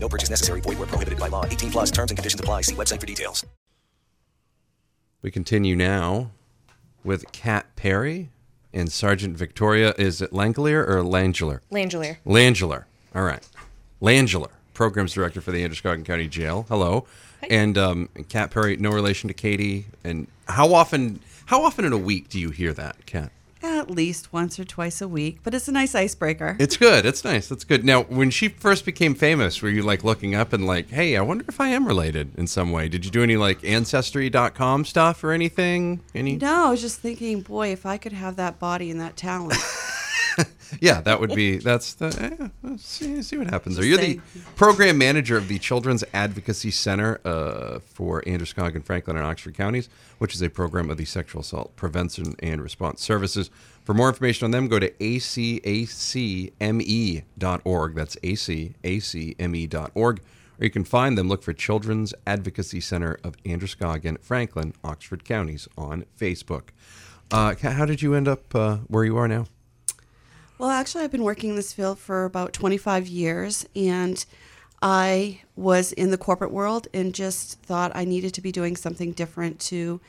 No purchase necessary. Void where prohibited by law. 18 plus terms and conditions apply. See website for details. We continue now with Kat Perry and Sergeant Victoria. Is it Langelier or Langeler? Langelier. Langeler. All right. Langeler, Programs Director for the Androscoggin County Jail. Hello. Hi. And um, Kat Perry, no relation to Katie. And how often? How often in a week do you hear that, Kat? At least once or twice a week, but it's a nice icebreaker. It's good. It's nice. It's good. Now, when she first became famous, were you like looking up and like, hey, I wonder if I am related in some way? Did you do any like ancestry.com stuff or anything? Any? no, I was just thinking, boy, if I could have that body and that talent. Yeah, that would be. That's the. Let's see, see what happens. Are Just you the program manager of the Children's Advocacy Center uh, for Androscoggin, Franklin, and Oxford counties, which is a program of the Sexual Assault Prevention and Response Services. For more information on them, go to acacme.org. That's acacme.org. Or you can find them. Look for Children's Advocacy Center of Androscoggin, Franklin, Oxford counties on Facebook. Uh, how did you end up uh, where you are now? Well, actually, I've been working in this field for about 25 years, and I was in the corporate world and just thought I needed to be doing something different to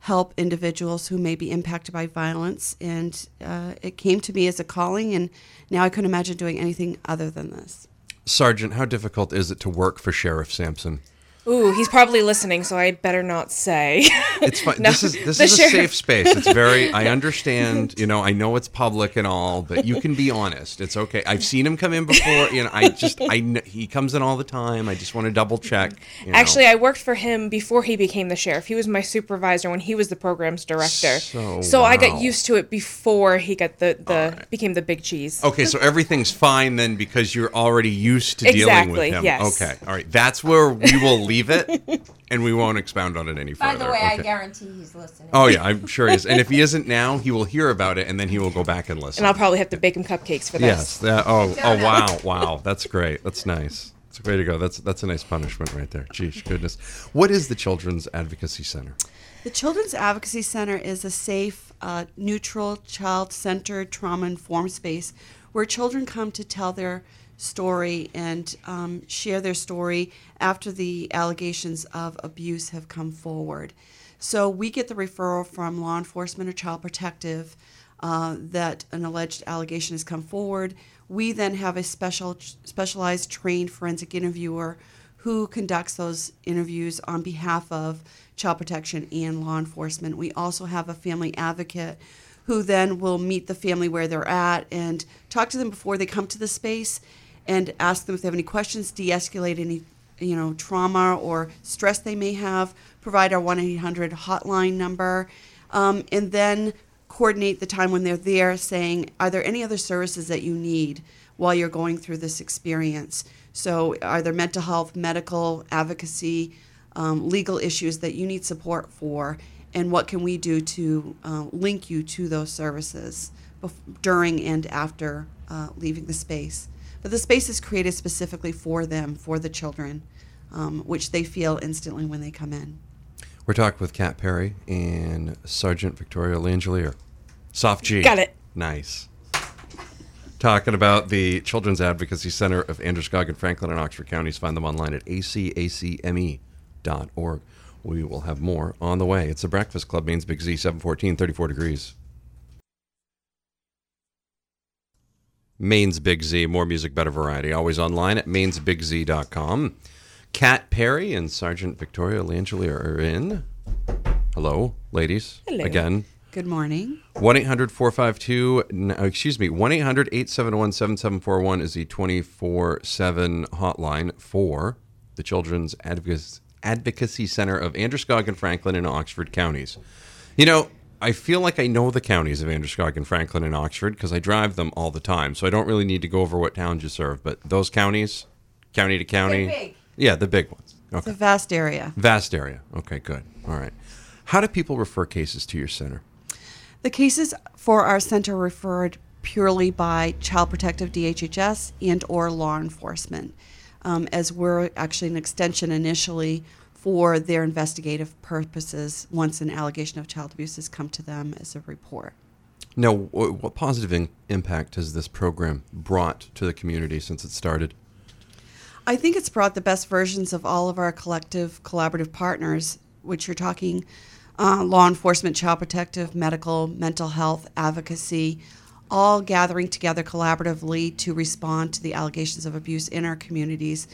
help individuals who may be impacted by violence. And uh, it came to me as a calling, and now I couldn't imagine doing anything other than this. Sergeant, how difficult is it to work for Sheriff Sampson? Ooh, he's probably listening, so I better not say. It's fine. No, this is this is a safe space. It's very. I understand. You know, I know it's public and all, but you can be honest. It's okay. I've seen him come in before. You know, I just I he comes in all the time. I just want to double check. you know. Actually, I worked for him before he became the sheriff. He was my supervisor when he was the programs director. So, I wow. got used to it before he got the the right. became the big cheese. Okay, so everything's fine then because you're already used to dealing with Exactly, him. yes. Okay, all right. That's where we will leave it, and we won't expound on it any further. By the way, I guarantee he's listening. Oh yeah, I'm sure he is. And if he isn't now, he will hear about it, and then he will go back and listen. And I'll probably have to bake him cupcakes for this. Yes. That, oh. Oh. Wow. Wow. That's great. That's nice. It's a way to go. That's that's a nice punishment right there. Geez, goodness. What is the Children's Advocacy Center? The Children's Advocacy Center is a safe, uh, neutral, child centered, trauma informed space where children come to tell their story and um, share their story after the allegations of abuse have come forward. So we get the referral from law enforcement or child protective uh, that an alleged allegation has come forward. We then have a special, specialized trained forensic interviewer who conducts those interviews on behalf of child protection and law enforcement. We also have a family advocate who then will meet the family where they're at and talk to them before they come to the space and ask them if they have any questions, de-escalate any you know trauma or stress they may have, provide our 1-800 hotline number, um, and then coordinate the time when they're there saying, are there any other services that you need while you're going through this experience? So, are there mental health, medical, advocacy, um, legal issues that you need support for? And what can we do to uh, link you to those services bef- during and after uh, leaving the space? But the space is created specifically for them, for the children, um, which they feel instantly when they come in. We're talking with Kat Perry and Sergeant Victoria Langelier. Soft G. Got it. Nice. Talking about the Children's Advocacy Center of Androscoggin, Franklin, and Oxford counties. Find them online at acacme.org. We will have more on the way. It's the Breakfast Club, Maine's Big Z, 714, 34 degrees. Maine's Big Z, more music, better variety. Always online at mainsbigz.com. Kat Perry and Sergeant Victoria Langelier are in. Hello, ladies. Hello. Again. Good morning. 1 800 452, no, excuse me, 1 800 871 7741 is the 24 7 hotline for the Children's Advocacy, Advocacy Center of Androscoggin, Franklin, and Oxford counties. You know, I feel like I know the counties of Androscoggin, Franklin, and Oxford because I drive them all the time. So I don't really need to go over what towns you serve. But those counties, county to county. Yeah, the big ones. It's a vast area. Vast area. Okay, good. All right. How do people refer cases to your center? The cases for our center are referred purely by Child Protective DHHS and or law enforcement, um, as we're actually an extension initially for their investigative purposes once an allegation of child abuse has come to them as a report. Now, what positive in- impact has this program brought to the community since it started? I think it's brought the best versions of all of our collective collaborative partners, which you're talking uh, law enforcement, child protective, medical, mental health, advocacy, all gathering together collaboratively to respond to the allegations of abuse in our communities.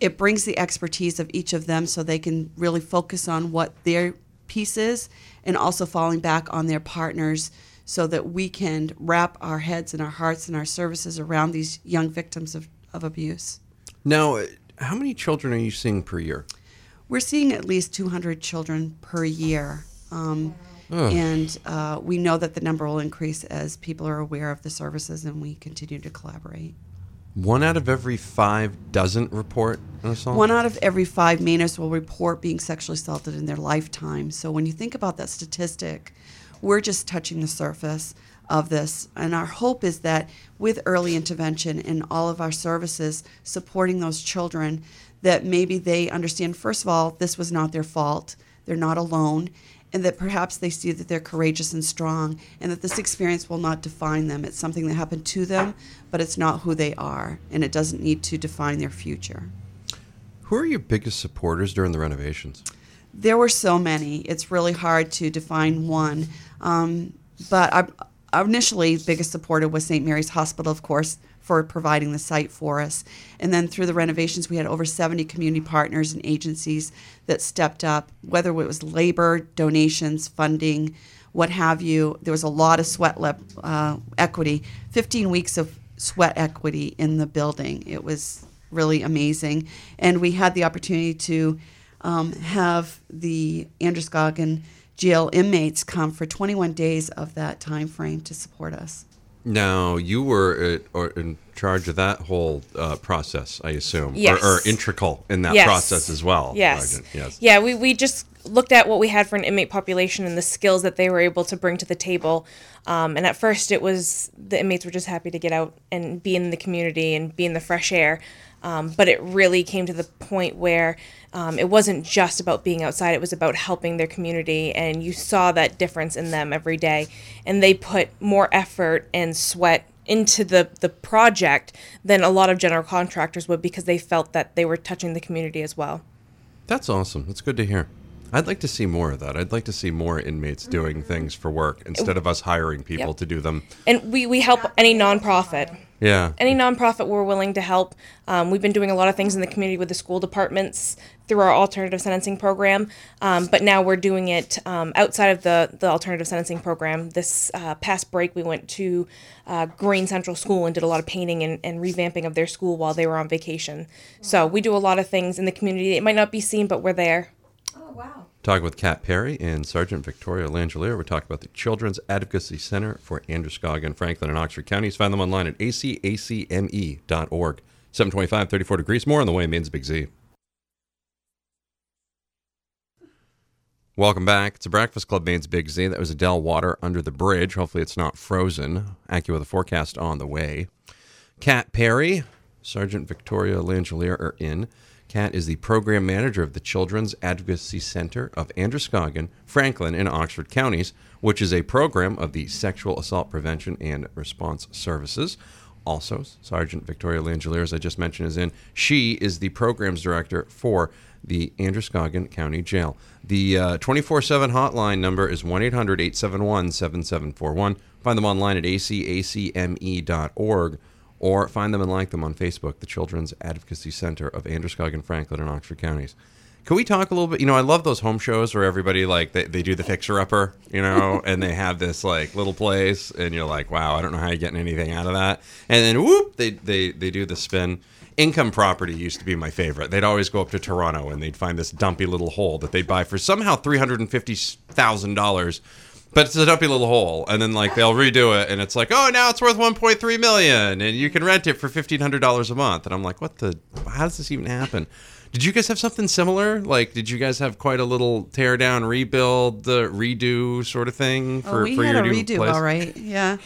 It brings the expertise of each of them so they can really focus on what their piece is and also falling back on their partners so that we can wrap our heads and our hearts and our services around these young victims of, of abuse. Now, how many children are you seeing per year? We're seeing at least 200 children per year. Um, Ugh. and uh, we know that the number will increase as people are aware of the services and we continue to collaborate. One out of every five doesn't report an assault? One out of every five Mainers will report being sexually assaulted in their lifetime. So when you think about that statistic, we're just touching the surface of this. And our hope is that with early intervention in all of our services supporting those children, that maybe they understand, first of all, this was not their fault, they're not alone, and that perhaps they see that they're courageous and strong, and that this experience will not define them. It's something that happened to them, but it's not who they are, and it doesn't need to define their future. Who are your biggest supporters during the renovations? There were so many. It's really hard to define one. Um, but I, our initially biggest supporter was St. Mary's Hospital, of course, for providing the site for us. And then through the renovations, we had over 70 community partners and agencies that stepped up, whether it was labor, donations, funding, what have you. There was a lot of sweat lep, uh, equity, 15 weeks of sweat equity in the building. It was really amazing. And we had the opportunity to um, have the Androscoggin jail inmates come for 21 days of that time frame to support us. Now, you were uh, or in charge of that whole uh, process, I assume, Yes. or, or integral in that Yes. process as well. Yes. Sergeant. Yes. Yeah, we, we just looked at what we had for an inmate population and the skills that they were able to bring to the table. Um, and at first, it was the inmates were just happy to get out and be in the community and be in the fresh air. Um, but it really came to the point where um, it wasn't just about being outside, it was about helping their community. And you saw that difference in them every day. And they put more effort and sweat into the, the project than a lot of general contractors would because they felt that they were touching the community as well. That's awesome. That's good to hear. I'd like to see more of that. I'd like to see more inmates doing things for work instead of us hiring people Yep. to do them. And we, we help any nonprofit. Yeah. Any nonprofit we're willing to help. Um, we've been doing a lot of things in the community with the school departments through our alternative sentencing program, um, but now we're doing it um, outside of the, the alternative sentencing program. This uh, past break, we went to uh, Greene Central School and did a lot of painting and, and revamping of their school while they were on vacation. So we do a lot of things in the community. It might not be seen, but we're there. Talking with Kat Perry and Sergeant Victoria Langelier. We're talking about the Children's Advocacy Center for Androscoggin, Franklin, and Oxford counties. Find them online at acacme.org. 725, 34 degrees. More on the way. Maine's Big Z. Welcome back. It's a Breakfast Club Maine's Big Z. That was Adele Water under the bridge. Hopefully it's not frozen. AccuWeather forecast on the way. Kat Perry, Sergeant Victoria Langelier are in. Kat is the program manager of the Children's Advocacy Center of Androscoggin, Franklin, and Oxford counties, which is a program of the Sexual Assault Prevention and Response Services. Also, Sergeant Victoria Langelier, as I just mentioned, is in. She is the programs director for the Androscoggin County Jail. The uh, 24 7 hotline number is 1 800 871 7741. Find them online at acacme.org or find them and like them on Facebook, the Children's Advocacy Center of Androscoggin, Franklin, and Oxford counties. Can we talk a little bit? You know, I love those home shows where everybody like they, they do the fixer upper, you know, and they have this like little place, and you're like, wow, I don't know how you're getting anything out of that. And then whoop, they they they do the spin. Income property used to be my favorite. They'd always go up to Toronto and they'd find this dumpy little hole that they'd buy for somehow three hundred and fifty thousand dollars. But it's a dumpy little hole, and then like they'll redo it, and it's like, oh, now it's worth 1.3 million, and you can rent it for 1,500 dollars a month. And I'm like, what the? How does this even happen? Did you guys have something similar? Like, did you guys have quite a little tear down, rebuild, the redo sort of thing for, oh, we for had your a redo, place? all right. Yeah.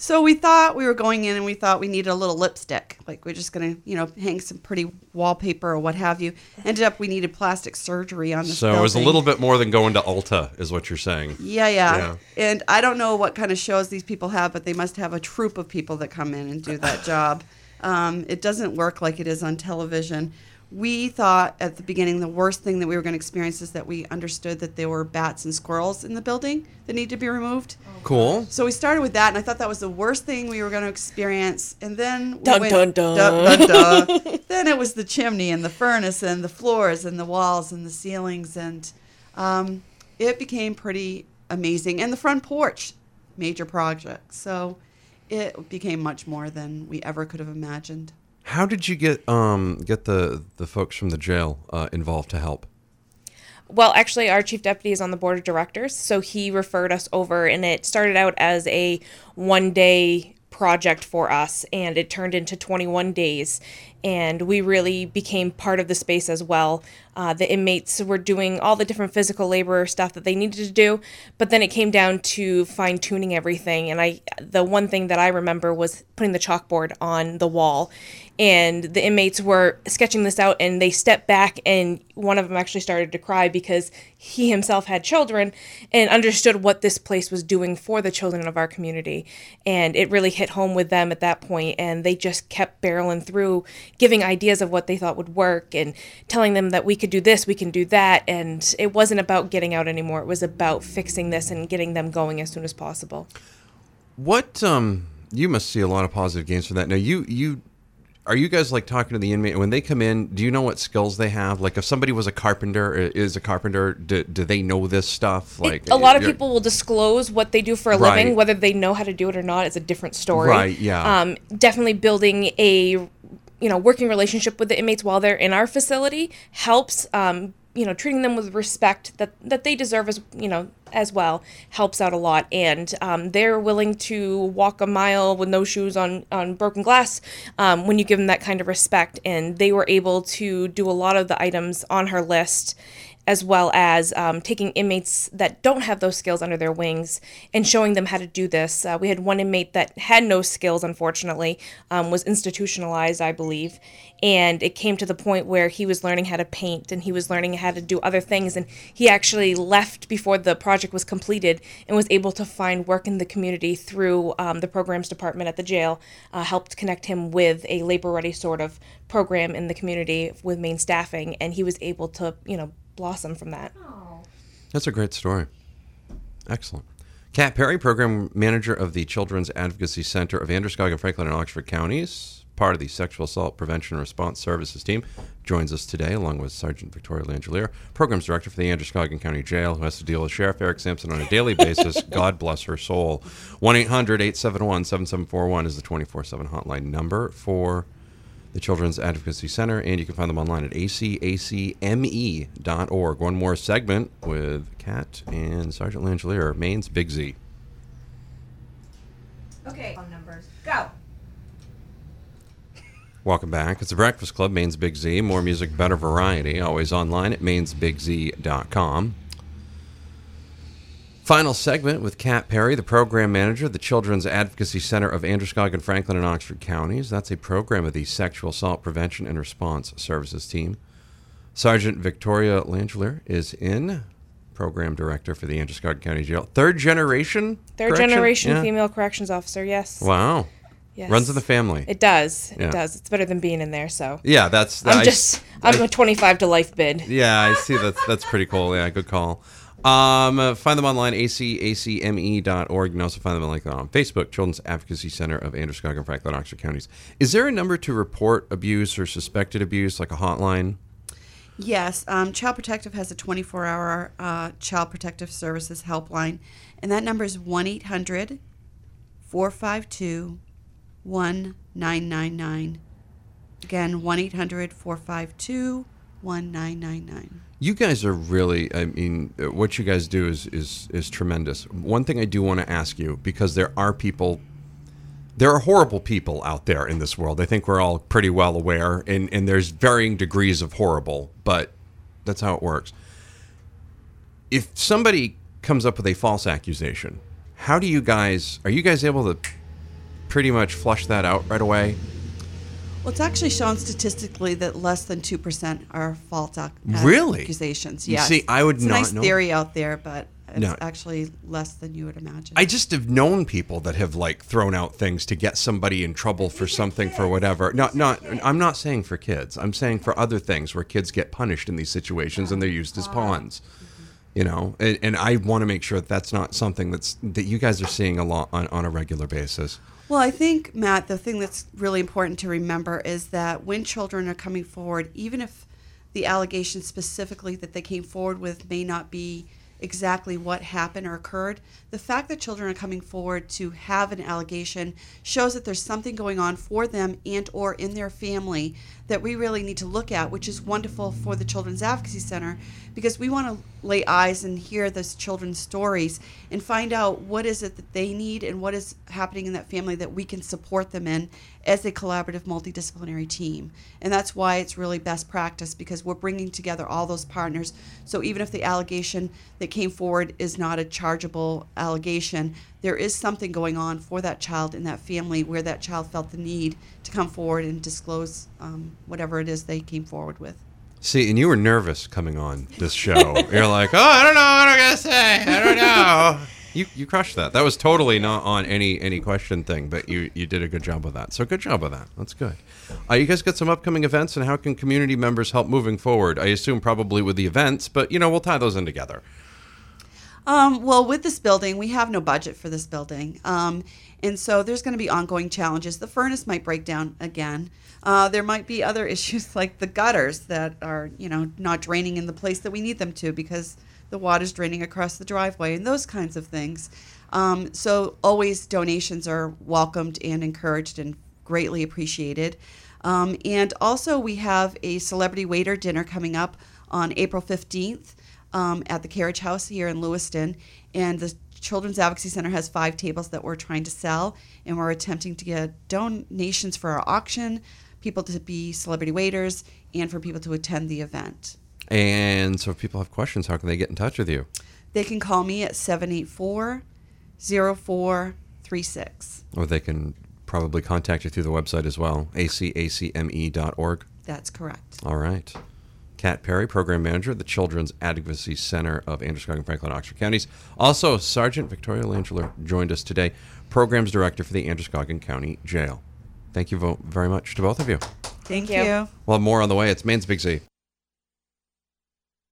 So we thought we were going in and we thought we needed a little lipstick. Like we're just gonna, you know, hang some pretty wallpaper or what have you. Ended up we needed plastic surgery on this So it was a little bit more than going to Ulta, is what you're saying. Yeah, yeah, Yeah. And I don't know what kind of shows these people have, but they must have a troop of people that come in and do that job. Um, it doesn't work like it is on television. We thought at the beginning the worst thing that we were going to experience is that we understood that there were bats and squirrels in the building that need to be removed. Cool. So we started with that, and I thought that was the worst thing we were going to experience. And then we Dun, went, dun, dun. dun, dun, dun. then it was the chimney and the furnace and the floors and the walls and the ceilings, and um, it became pretty amazing. And the front porch, major project. So it became much more than we ever could have imagined. How did you get um get the the folks from the jail uh, involved to help? Well, actually, our chief deputy is on the board of directors, so he referred us over, and it started out as a one day project for us, and it turned into 21 days. And we really became part of the space as well. Uh, the inmates were doing all the different physical labor stuff that they needed to do, but then it came down to fine tuning everything. And I, the one thing that I remember was putting the chalkboard on the wall, and the inmates were sketching this out and they stepped back and one of them actually started to cry because he himself had children and understood what this place was doing for the children of our community and it really hit home with them at that point and they just kept barreling through giving ideas of what they thought would work and telling them that we could do this we can do that and it wasn't about getting out anymore it was about fixing this and getting them going as soon as possible What um you must see a lot of positive gains from that. Now you you are you guys like talking to the inmate when they come in? Do you know what skills they have? Like if somebody was a carpenter, is a carpenter, do, do they know this stuff? Like a lot of people will disclose what they do for a Right. living whether they know how to do it or not is a different story Right, yeah. um, definitely building a you know working relationship with the inmates while they're in our facility helps um, you know treating them with respect that that they deserve as you know as well helps out a lot. And um, they're willing to walk a mile with no shoes on on broken glass um, when you give them that kind of respect. And they were able to do a lot of the items on her list as well as um, taking inmates that don't have those skills under their wings and showing them how to do this. Uh, we had one inmate that had no skills, unfortunately, um, was institutionalized, I believe, and it came to the point where he was learning how to paint and he was learning how to do other things, and he actually left before the project was completed and was able to find work in the community through um, the programs department at the jail, uh, helped connect him with a labor ready sort of program in the community with main staffing, and he was able to, you know, blossom from that. Oh. That's a great story. Excellent. Kat Perry, Program Manager of the Children's Advocacy Center of Androscoggin, Franklin, and Oxford counties, part of the Sexual Assault Prevention and Response Services team, joins us today along with Sergeant Victoria Langelier, Programs Director for the Androscoggin County Jail, who has to deal with Sheriff Eric Sampson on a daily basis. God bless her soul. 1 800 871 7741 is the 24 7 hotline number for the Children's Advocacy Center, and you can find them online at acacme.org. One more segment with Kat and Sergeant Langelier, Maine's Big Z. Okay. Phone numbers. Go. Welcome back. It's the Breakfast Club, Maine's Big Z. More music, better variety. Always online at mainsbigz.com. Final segment with Kat Perry, the program manager of the Children's Advocacy Center of Androscoggin, Franklin, and Oxford counties. That's a program of the Sexual Assault Prevention and Response Services team. Sergeant Victoria Langelier is in, program director for the Androscoggin County Jail. Third generation? Third correction? generation Yeah. female corrections officer. Yes. Wow. Yes. Runs in the family. It does. Yeah. It does. It's better than being in there. So yeah, that's. I'm I- just. I'm a 25 to life bid. Yeah, I see. That's that's pretty cool. Yeah, good call. Um, find them online, acacme.org. You can also find them like on Facebook, Children's Advocacy Center of Androscoggin, Franklin, Oxford counties. Is there a number to report abuse or suspected abuse, like a hotline? Yes, um, Child Protective has a 24 hour uh, Child Protective Services helpline, and that number is 1 800 452 1999. Again, 1 800 452 1999. You guys are really, I mean, uh, what you guys do is, is, is tremendous. One thing I do want to ask you, because there are people there are horrible people out there in this world. I think we're all pretty well aware, and, and there's varying degrees of horrible, but that's how it works. If somebody comes up with a false accusation, how do you guys, are you guys able to pretty much flush that out right away? Well, it's actually shown statistically that less than 2% are false ac- Really? accusations. Yes. see, I would it's not a nice know. theory out there, but it's No. actually less than you would imagine. I just have known people that have like thrown out things to get somebody in trouble for something for whatever. Not not I'm not saying for kids. I'm saying for other things where kids get punished in these situations and they're used as pawns. You know, and, and I want to make sure that that's not something that's that you guys are seeing a lot on, on a regular basis. Well, I think, Matt, the thing that's really important to remember is that when children are coming forward, even if the allegation specifically that they came forward with may not be exactly what happened or occurred, the fact that children are coming forward to have an allegation shows that there's something going on for them and or in their family that we really need to look at, which is wonderful for the Children's Advocacy Center because we want to lay eyes and hear those children's stories and find out what is it that they need and what is happening in that family that we can support them in as a collaborative multidisciplinary team. And that's why it's really best practice because we're bringing together all those partners. So even if the allegation that came forward is not a chargeable allegation, there is something going on for that child in that family where that child felt the need to come forward and disclose um, whatever it is they came forward with. See, and you were nervous coming on this show. You're like, oh, I don't know what I'm gonna say. I don't know. You you crushed that. That was totally not on any any question thing, but you you did a good job with that. So good job with that. That's good. Uh, you guys got some upcoming events, and how can community members help moving forward? I assume probably with the events, but you know we'll tie those in together. Um, well, with this building, we have no budget for this building. Um, and so there's going to be ongoing challenges. The furnace might break down again. Uh, there might be other issues like the gutters that are, you know, not draining in the place that we need them to because the water's draining across the driveway and those kinds of things. Um, so always donations are welcomed and encouraged and greatly appreciated. Um, and also, we have a celebrity waiter dinner coming up on April 15th um, at the Carriage House here in Lewiston. And the Children's Advocacy Center has five tables that we're trying to sell, and we're attempting to get donations for our auction, people to be celebrity waiters, and for people to attend the event. And so, if people have questions, how can they get in touch with you? They can call me at 784 0436. Or they can probably contact you through the website as well, acacme.org. That's correct. All right. Kat Perry, Program Manager at the Children's Advocacy Center of Androscoggin, Franklin, Oxford counties. Also, Sergeant Victoria Langela joined us today, Programs Director for the Androscoggin County Jail. Thank you very much to both of you. Thank, you. you. We'll have more on the way. It's Maine's Big Z.